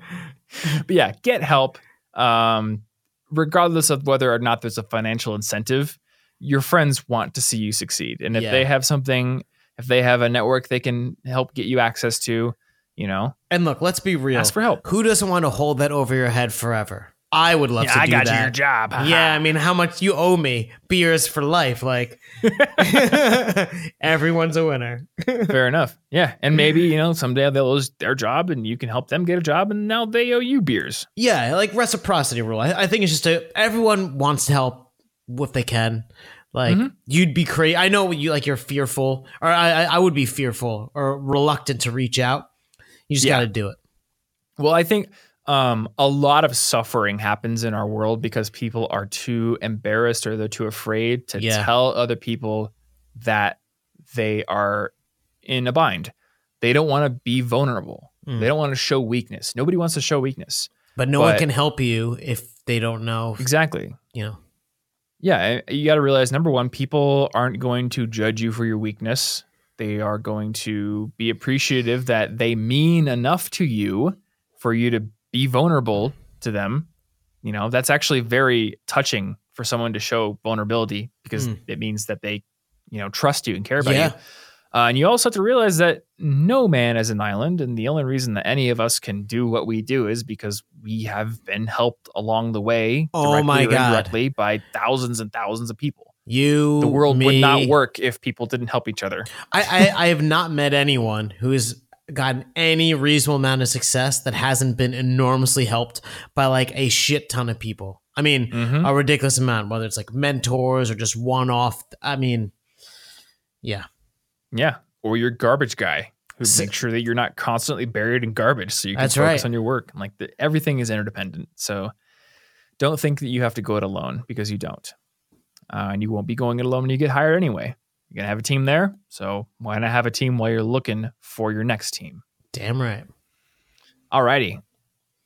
but yeah, get help. Um, regardless of whether or not there's a financial incentive, your friends want to see you succeed. And if Yeah. they have something, if they have a network they can help get you access to, you know, and look, let's be real. ask for help. Who doesn't want to hold that over your head forever? I would love Yeah, to I do got that. you your job. Yeah, I mean, how much you owe me? Beers for life. Like, everyone's a winner. Fair enough. Yeah. And maybe, you know, someday they'll lose their job and you can help them get a job and now they owe you beers. Yeah, like reciprocity rule. I, I think it's just a, everyone wants to help if they can. Like Mhm. you'd be crazy. I know you like you're fearful, or I, I I would be fearful or reluctant to reach out. You just Yeah. got to do it. Well, I think um, a lot of suffering happens in our world because people are too embarrassed or they're too afraid to Yeah. tell other people that they are in a bind. They don't want to be vulnerable. Mm. They don't want to show weakness. Nobody wants to show weakness. But no one can help you if they don't know. Exactly. You know. Yeah, you got to realize number one, people aren't going to judge you for your weakness. They are going to be appreciative that they mean enough to you for you to be vulnerable to them. You know, that's actually very touching for someone to show vulnerability because Mm. it means that they, you know, trust you and care about Yeah. you. Uh, and you also have to realize that no man is an island, and the only reason that any of us can do what we do is because we have been helped along the way, Oh my or God. indirectly, by thousands and thousands of people. You, The world would not work if people didn't help each other. I, I I have not met anyone who has gotten any reasonable amount of success that hasn't been enormously helped by like a shit ton of people. I mean, Mhm. a ridiculous amount, whether it's like mentors or just one off. I mean, yeah. Yeah, or your garbage guy who So- makes sure that you're not constantly buried in garbage, so you can focus right. on your work. Like the, everything is interdependent. So don't think that you have to go it alone because you don't, uh, and you won't be going it alone when you get hired anyway. You're gonna have a team there, so why not have a team while you're looking for your next team? Damn right. Alrighty.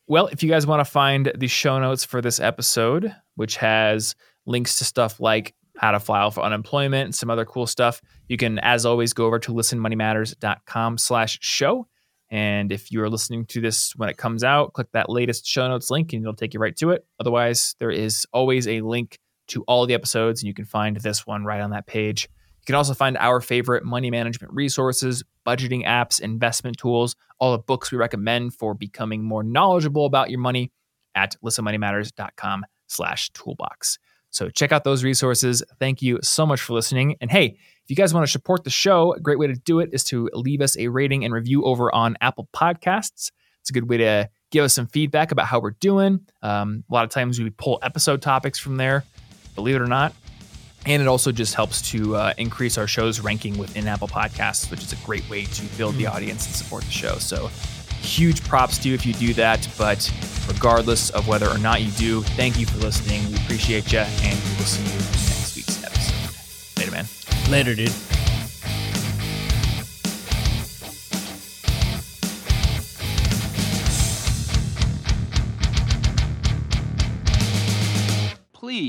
Well, if you guys want to find the show notes for this episode, which has links to stuff like how to file for unemployment and some other cool stuff, you can, as always, go over to listenmoneymatters.com slash show. And if you are listening to this when it comes out, click that latest show notes link and it'll take you right to it. Otherwise, there is always a link to all the episodes, and you can find this one right on that page. You can also find our favorite money management resources, budgeting apps, investment tools, all the books we recommend for becoming more knowledgeable about your money at listenmoneymatters.com slash toolbox. So check out those resources. Thank you so much for listening. And hey, if you guys want to support the show, a great way to do it is to leave us a rating and review over on Apple Podcasts. It's a good way to give us some feedback about how we're doing. Um, a lot of times we pull episode topics from there, believe it or not. And it also just helps to uh, increase our show's ranking within Apple Podcasts, which is a great way to build the audience and support the show. So, huge props to you if you do that. But regardless of whether or not you do, thank you for listening. We appreciate you, and we will see you in next week's episode. Later, man. Later, dude.